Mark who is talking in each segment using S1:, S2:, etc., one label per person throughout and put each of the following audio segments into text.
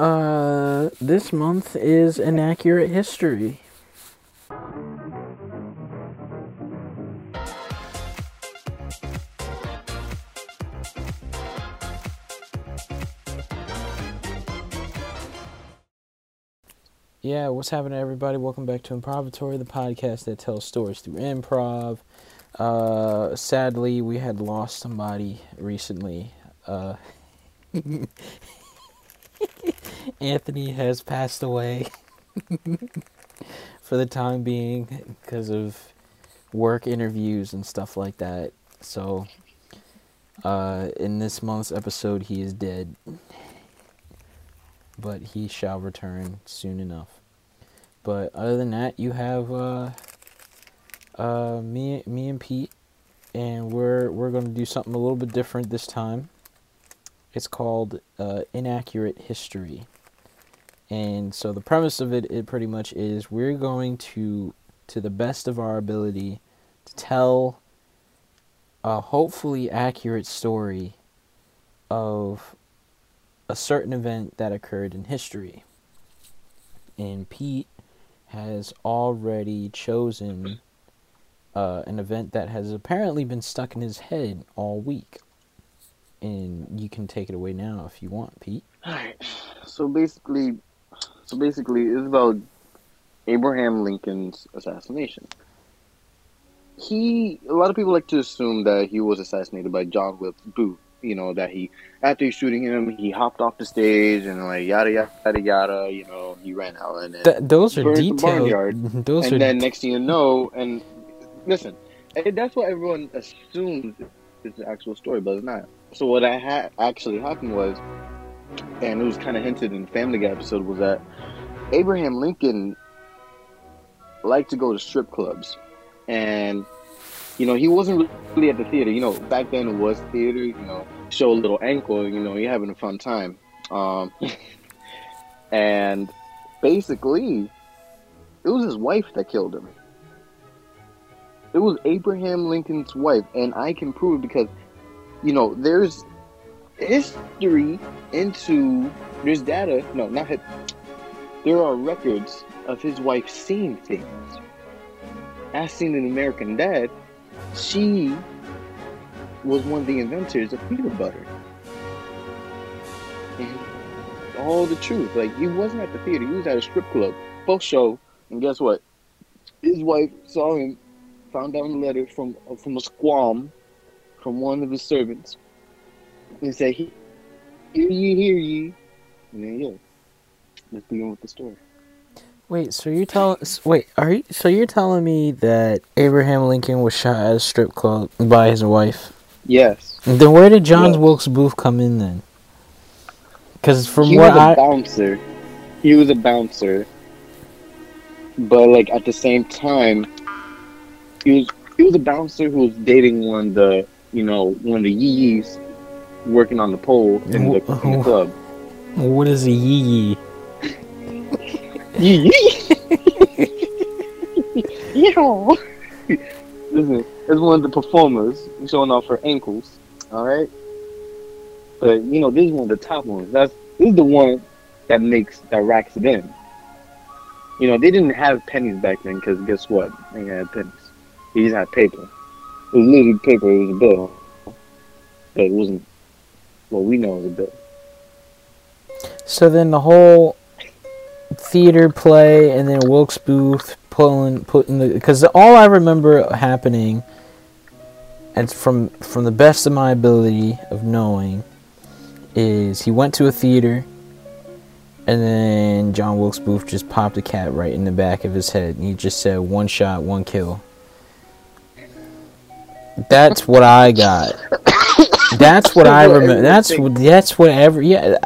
S1: Uh, this month is inaccurate history. Yeah, what's happening, everybody? Welcome back to Improvatory, the podcast that tells stories through improv. Uh, sadly, we had lost somebody recently. Uh, Anthony has passed away for the time being because of work interviews and stuff like that. So, uh, in this month's episode, he is dead but he shall return soon enough. But other than that, you have uh, uh, me, me and Pete, and we're we're gonna do something a little bit different this time. It's called uh, inaccurate history, and so the premise of it, it pretty much is we're going to, to the best of our ability, to tell a hopefully accurate story of a certain event that occurred in history. And Pete has already chosen uh, an event that has apparently been stuck in his head all week. And you can take it away now if you want, Pete.
S2: Alright. So basically so basically it's about Abraham Lincoln's assassination. He a lot of people like to assume that he was assassinated by John Wilkes Booth you know that he after shooting him he hopped off the stage and like yada yada yada yada you know he ran out and
S1: Th- those are
S2: burned the
S1: detailed.
S2: barnyard.
S1: Those
S2: and
S1: are
S2: then next thing you know and listen that's what everyone assumes is the actual story but it's not so what I had actually happened was and it was kind of hinted in the Family Guy episode was that Abraham Lincoln liked to go to strip clubs and you know, he wasn't really at the theater. You know, back then it was theater. You know, show a little ankle. You know, you're having a fun time. Um, and basically, it was his wife that killed him. It was Abraham Lincoln's wife, and I can prove it because, you know, there's history into there's data. No, not his, there are records of his wife seeing things. As seen in American Dad, she was one of the inventors of peanut butter. And all the truth. Like he wasn't at the theater, he was at a strip club, post show, and guess what? His wife saw him, found out a letter from from a squam from one of his servants. And said, Hear ye, hear ye. And then yeah. Let's begin with the story.
S1: Wait, so you're telling wait, are you so you're telling me that Abraham Lincoln was shot at a strip club by his wife?
S2: Yes.
S1: Then where did John
S2: Yes.
S1: Wilkes Booth come in then? Because from
S2: he
S1: what
S2: was a
S1: I
S2: bouncer. He was a bouncer. But like at the same time, he was he was a bouncer who was dating one of the you know one of the yees working on the pole in the, in the club.
S1: what is a yee yee?
S2: Yee Yeah. Listen, it's one of the performers showing off her ankles. All right. But you know, this is one of the top ones. That's this is the one that makes that racks it in. You know, they didn't have pennies back then because guess what? They didn't have pennies. They just had paper. It was literally paper. It was a bill, but it wasn't what we know as a bill.
S1: So then the whole theater play and then Wilkes Booth pulling putting the because all I remember happening and from from the best of my ability of knowing is he went to a theater and then John Wilkes Booth just popped a cat right in the back of his head and he just said one shot one kill that's what I got that's what I remember that's what that's what every yeah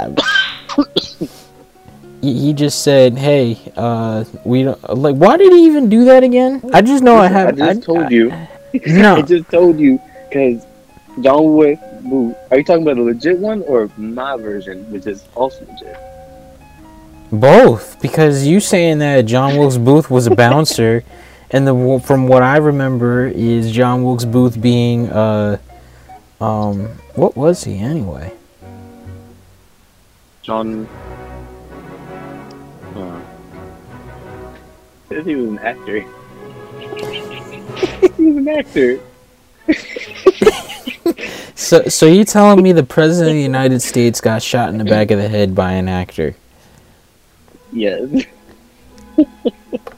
S1: he just said, "Hey, uh, we don't like." Why did he even do that again? I just know I have.
S2: I just told you.
S1: No,
S2: I just told you because John Wick Booth. Are you talking about the legit one or my version, which is also legit?
S1: both because you saying that John Wilkes Booth was a bouncer, and the from what I remember is John Wilkes Booth being uh, um, what was he anyway?
S2: John. Uh, he was an actor. he was an actor.
S1: so, so you telling me the president of the United States got shot in the back of the head by an actor?
S2: Yes.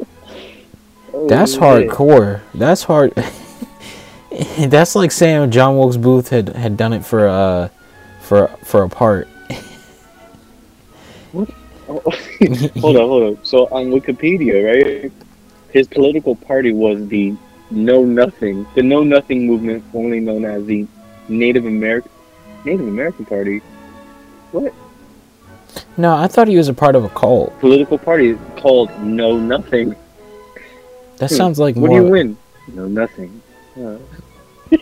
S1: That's hardcore. That's hard. That's like saying John Wilkes Booth had, had done it for uh for for a part.
S2: Oh, hold on, hold on. So on Wikipedia, right? His political party was the Know Nothing, the Know Nothing movement, formerly known as the Native American Native American Party. What
S1: No, I thought he was a part of a cult.
S2: political party called Know Nothing?
S1: That sounds like
S2: What do you win? No, Nothing. Uh,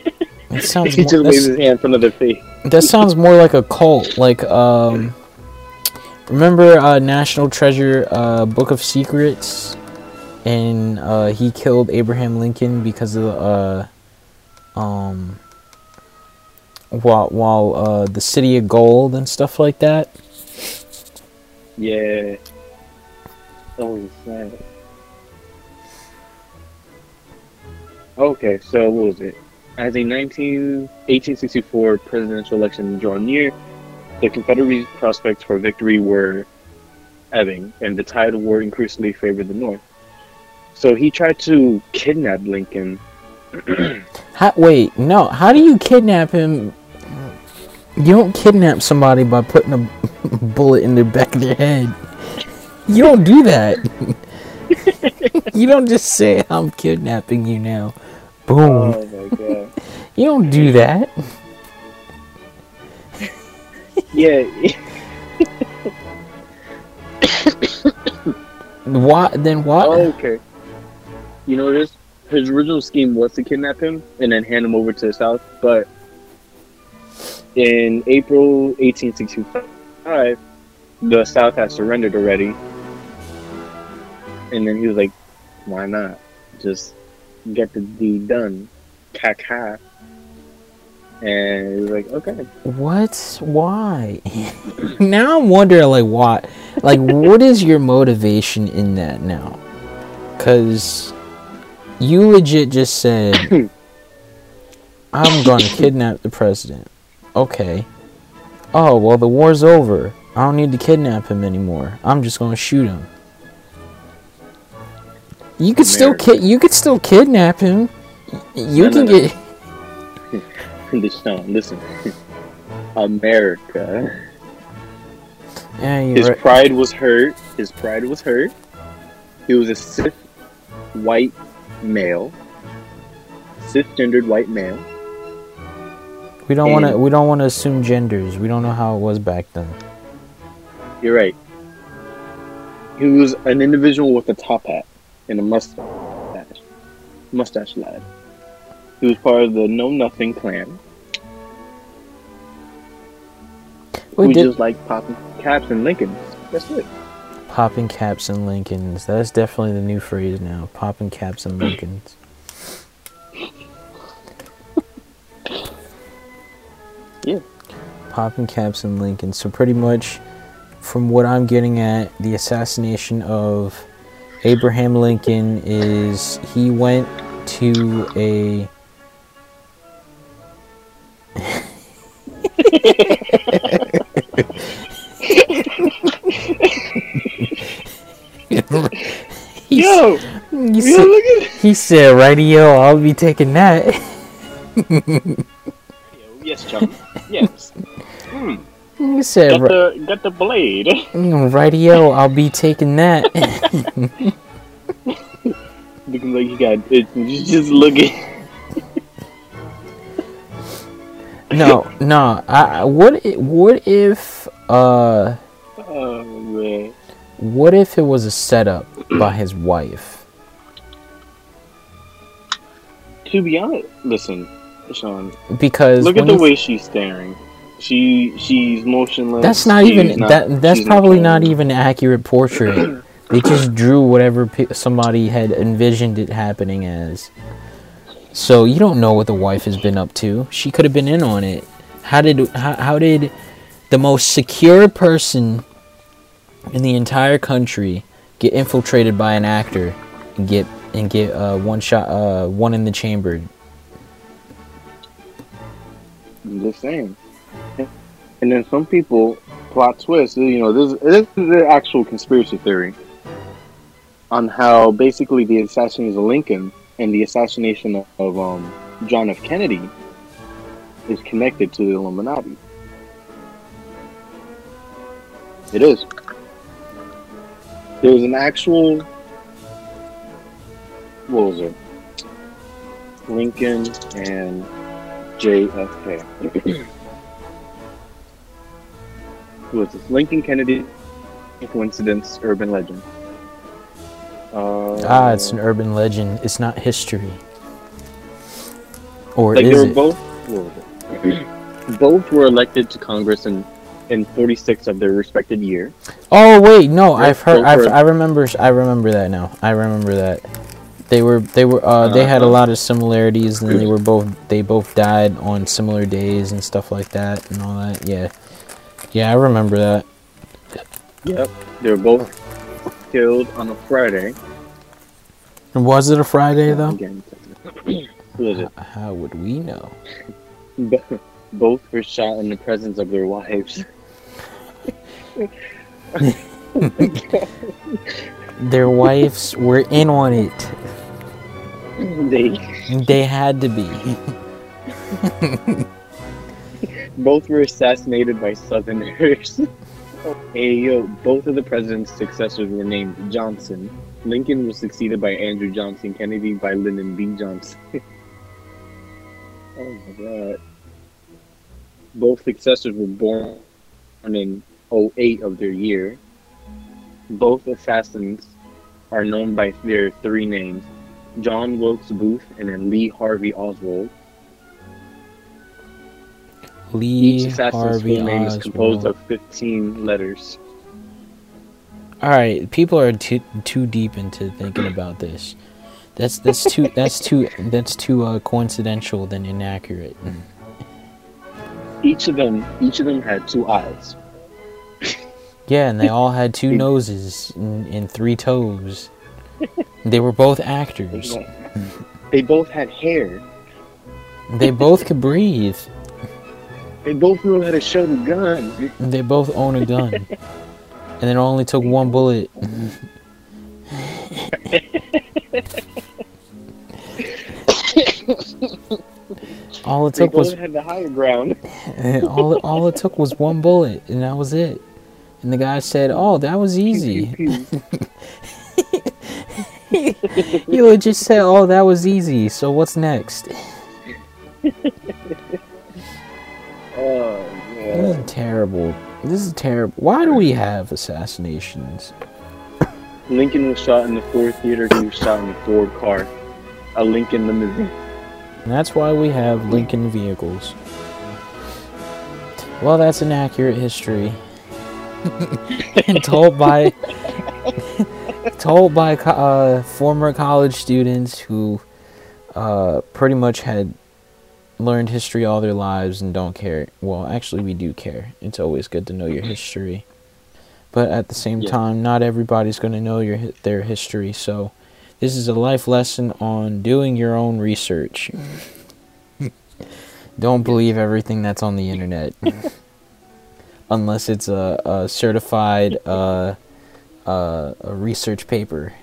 S1: It sounds
S2: he
S1: more,
S2: just waves his hand front of face.
S1: that sounds more like a cult. Like um, remember uh, National Treasure, uh, Book of Secrets, and uh, he killed Abraham Lincoln because of uh, um, while while uh, the City of Gold and stuff like that.
S2: Yeah. Oh, snap. Okay, so what was it? As a 19, 1864 presidential election drew near, the Confederate prospects for victory were ebbing, and the tide of war increasingly favored the North. So he tried to kidnap Lincoln.
S1: How, wait, no. How do you kidnap him? You don't kidnap somebody by putting a bullet in the back of their head. You don't do that. you don't just say, I'm kidnapping you now. Boom.
S2: Oh my god.
S1: You don't do that.
S2: yeah,
S1: Why? Then what?
S2: Oh, okay. You know this? His original scheme was to kidnap him and then hand him over to the South, but in April 1865, the South had surrendered already. And then he was like, why not? Just get the deed done. Caca. And he was like, okay.
S1: What? Why? now I'm wondering, like, what? Like, what is your motivation in that now? Because you legit just said, I'm going to kidnap the president. Okay. Oh, well, the war's over. I don't need to kidnap him anymore. I'm just going to shoot him. You could still
S2: America.
S1: ki- you could still kidnap him. You
S2: No,
S1: can
S2: no, no.
S1: get
S2: Listen, listen. America.
S1: yeah, you're
S2: His
S1: right.
S2: pride was hurt. His pride was hurt. He was a cis white male, cisgendered white male.
S1: We don't want to. We don't want to assume genders. We don't know how it was back then.
S2: You're right. He was an individual with a top hat and a mustache, mustache lad. He was part of the Know Nothing clan.
S1: We
S2: who
S1: did
S2: just like popping caps and Lincolns. That's it.
S1: popping caps and Lincolns. That's definitely the new phrase now. Popping caps and Lincolns.
S2: Yeah.
S1: Popping caps and Lincolns. So pretty much, from what I'm getting at, the assassination of Abraham Lincoln is he went to a he,
S2: Yo,
S1: he
S2: yo,
S1: said,
S2: look at
S1: he said, "Radio, I'll be taking that."
S2: Yes, chum.
S1: He said,
S2: Got the got the blade.
S1: "Radio, I'll be taking that."
S2: Looking like you got it. You just looking.
S1: no, no. I, what? i- What if? Uh,
S2: Oh man.
S1: what if it was a setup by his wife?
S2: To be honest, listen, Sean.
S1: Because
S2: Look at the way she's staring. She she's motionless.
S1: That's not
S2: she's
S1: even
S2: not-
S1: that. That's probably not even an accurate portrait. they just drew whatever pe- somebody had envisioned it happening as. So you don't know what the wife has been up to. She could have been in on it. How did how, how did the most secure person in the entire country get infiltrated by an actor and get and get uh, one shot, uh, one in the chamber.
S2: I'm just saying. And then some people plot twist. You know, this, this is the actual conspiracy theory on how basically the assassination of Lincoln and the assassination of, um, John F. Kennedy is connected to the Illuminati. It is. There's an actual. What was it? Lincoln and JFK. Who was this? Lincoln Kennedy coincidence, urban legend. Uh,
S1: Ah, it's an urban legend. It's not history. Or
S2: like they
S1: is
S2: were
S1: it?
S2: both. What both were elected to Congress in in 46 of their respected year.
S1: Oh wait, no, I've heard. I've, I remember. I remember that now. I remember that. They were. They were. Uh, they had a lot of similarities, and they were both. They both died on similar days and stuff like that, and all that. Yeah. Yeah, I remember that.
S2: Yep. They were both killed on a Friday.
S1: And was it a Friday though?
S2: Again, was it?
S1: How would we know?
S2: Both were shot in the presence of their wives.
S1: Their wives were in on it.
S2: They
S1: They had to be.
S2: both were assassinated by Southerners. hey, yo, both of the president's successors were named Johnson. Lincoln was succeeded by Andrew Johnson, Kennedy by Lyndon B. Johnson. oh my god. Both successors were born in 08 of their year. Both assassins are known by their three names John Wilkes Booth and then Lee Harvey Oswald.
S1: Lee
S2: Each assassin's
S1: Harvey
S2: full name is composed
S1: Oswald.
S2: of 15 letters.
S1: All right, people are too too deep into thinking about this. That's that's too that's too that's too uh, coincidental than inaccurate.
S2: Each of them, each of them had two eyes.
S1: Yeah, and they all had two noses and, and three toes. They were both actors.
S2: They both had hair.
S1: They both could breathe.
S2: They both knew how to shoot a gun.
S1: They both own a gun. And it only took one bullet. all it took was
S2: had the higher ground.
S1: all all it took was one bullet, and that was it. And the guy said, "Oh, that was easy." you would just say, "Oh, that was easy." So what's next? This is terrible. This is terrible. Why do we have assassinations?
S2: Lincoln was shot in the Ford Theater. He was shot in the Ford car, a Lincoln limousine.
S1: And that's why we have Lincoln vehicles. Well, that's an accurate history. and told by told by uh, former college students who uh, pretty much had learned history all their lives and don't care. Well, actually, we do care. It's always good to know your history, but at the same
S2: Yeah.
S1: time, not everybody's going to know your their history. So, this is a life lesson on doing your own research. Don't believe everything that's on the internet. Unless it's a, a certified uh, uh, a research paper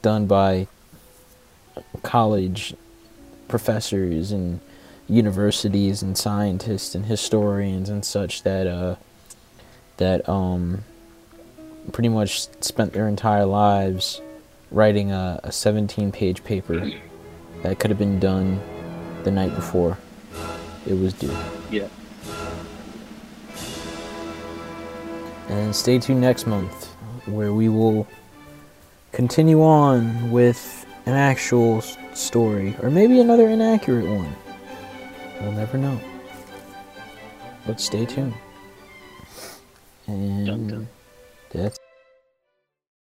S1: done by college professors and universities and scientists and historians and such that uh, that um, pretty much spent their entire lives writing a, a 17 page paper that could have been done the night before it was due.
S2: Yeah.
S1: And stay tuned next month where we will continue on with an actual story or maybe another inaccurate one. We'll never know. But stay tuned. And
S2: Dun, dun.